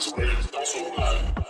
this way. Don't survive.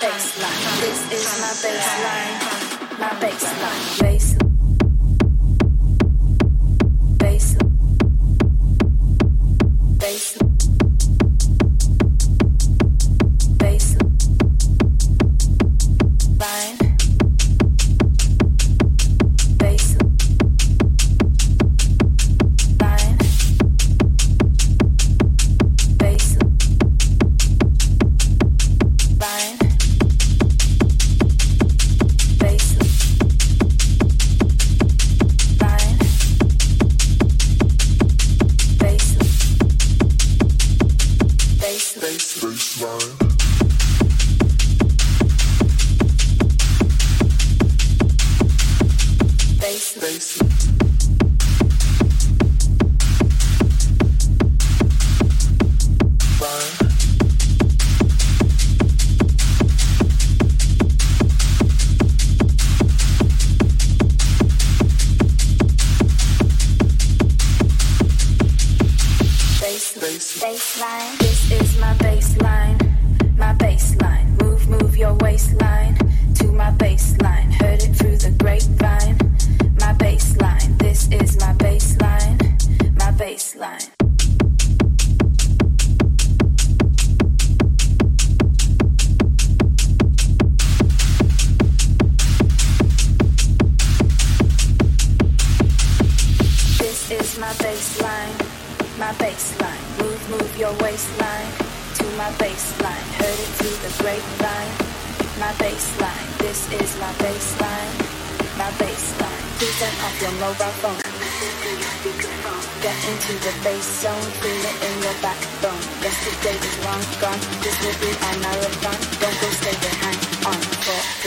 Baseline. This is my baseline, my baseline.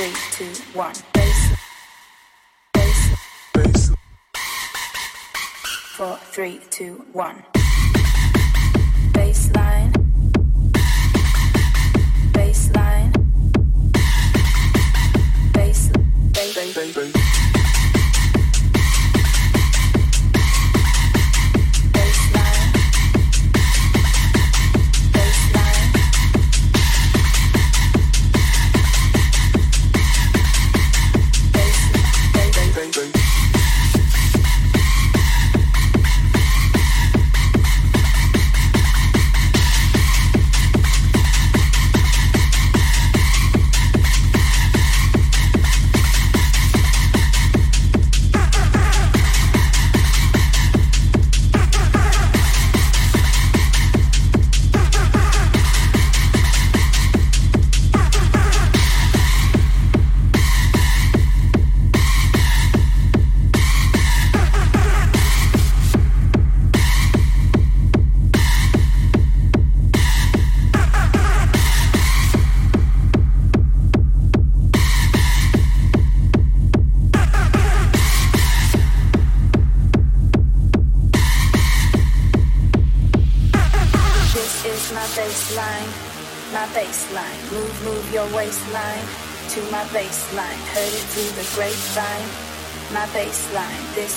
three, two, one. Bass. Bass. Bass. Four, three, two, one. Baseline. Baseline. Baseline. Baseline. Baseline.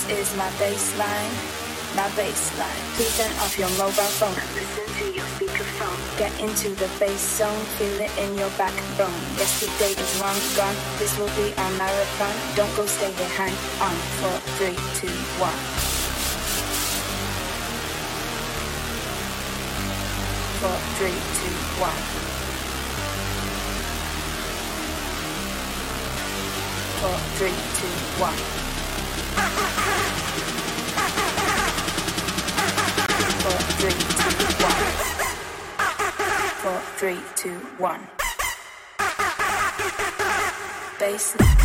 Is my baseline, my baseline. Please turn off your mobile phone. Listen to your speakerphone. Get into the bass zone. Feel it in your backbone. Yesterday is long gone. This will be our marathon. Don't go stay behind. On four, three, two, one. four, three, two, one. Four, three, two, one. three, two, one. Four, three, two, one. Bass.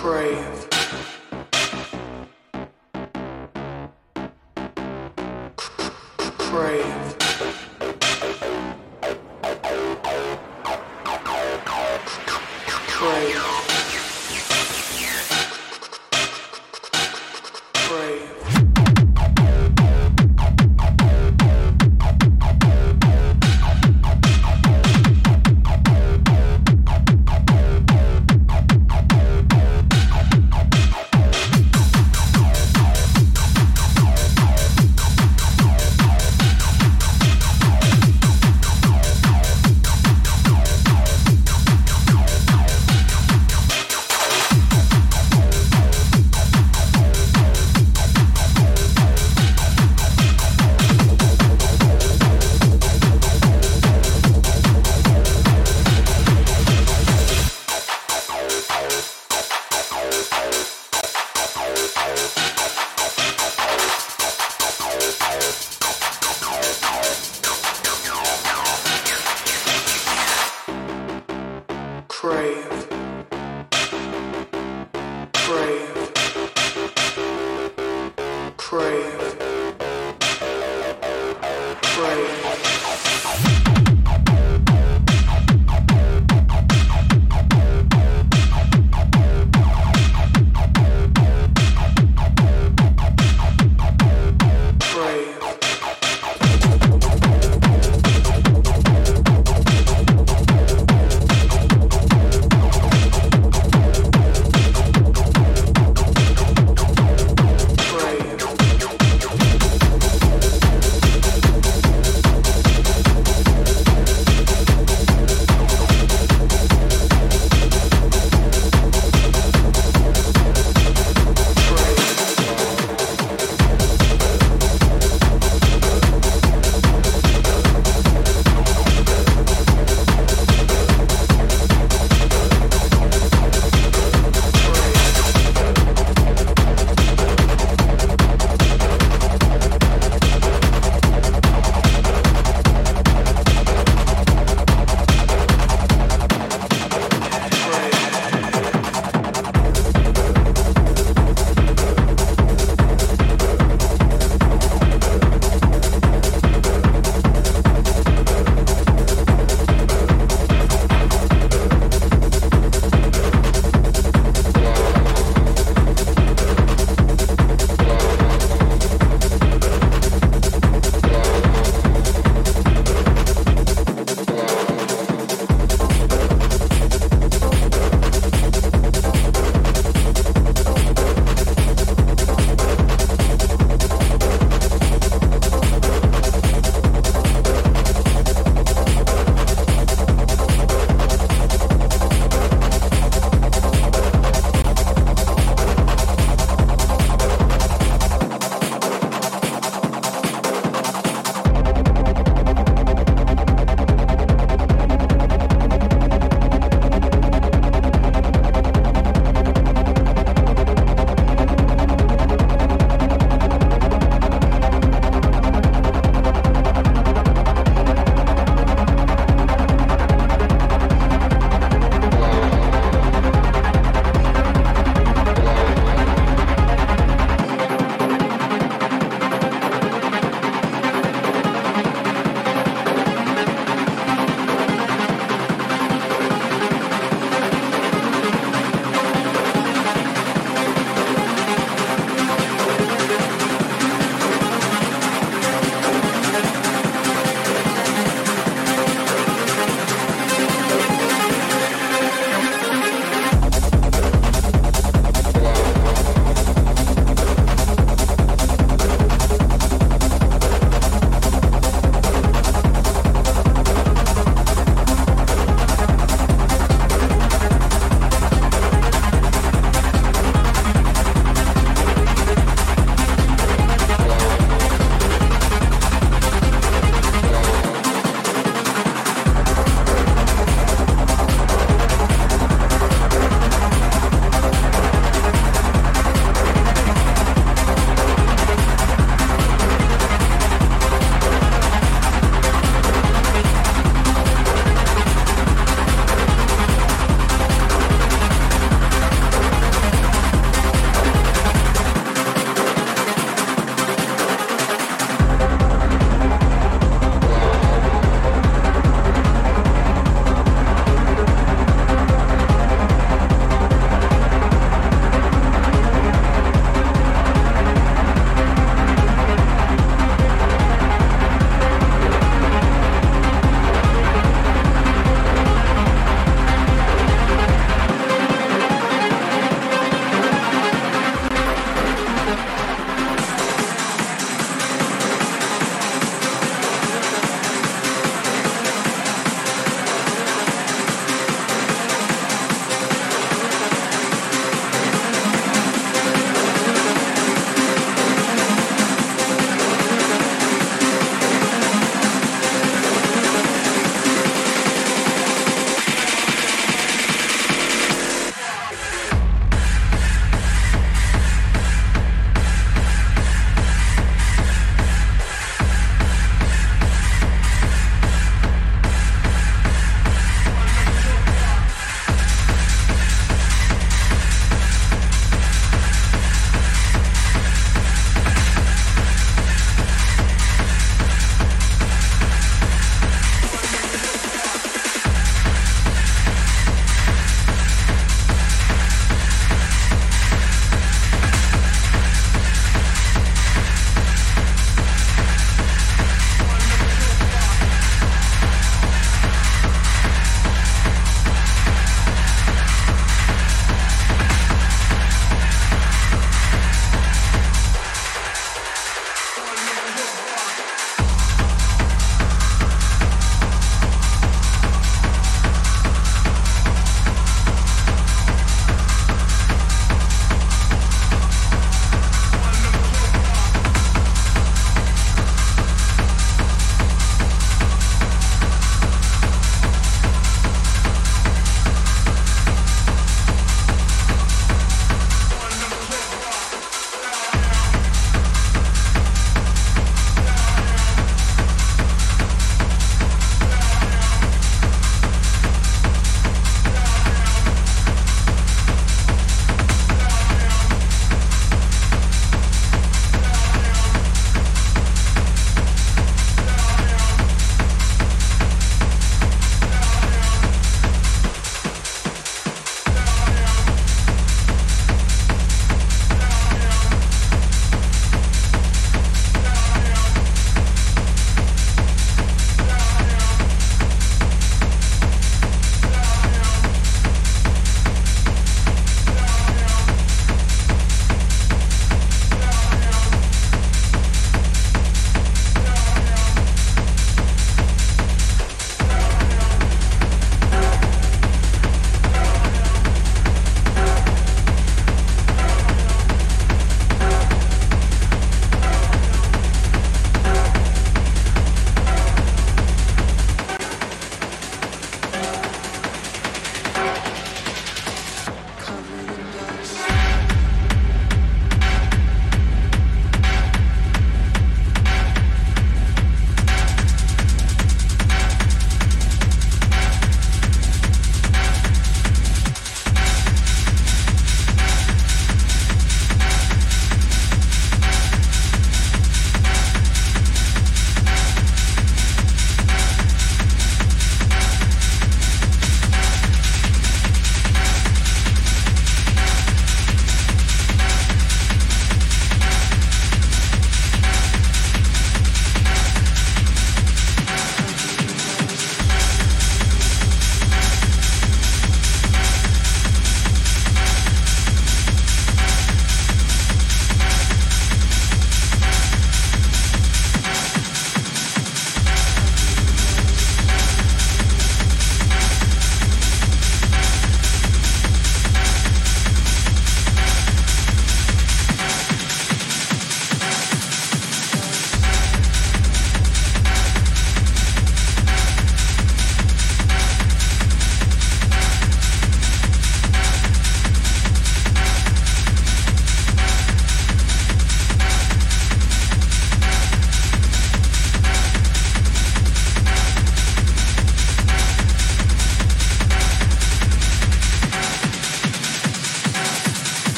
crave. Crave.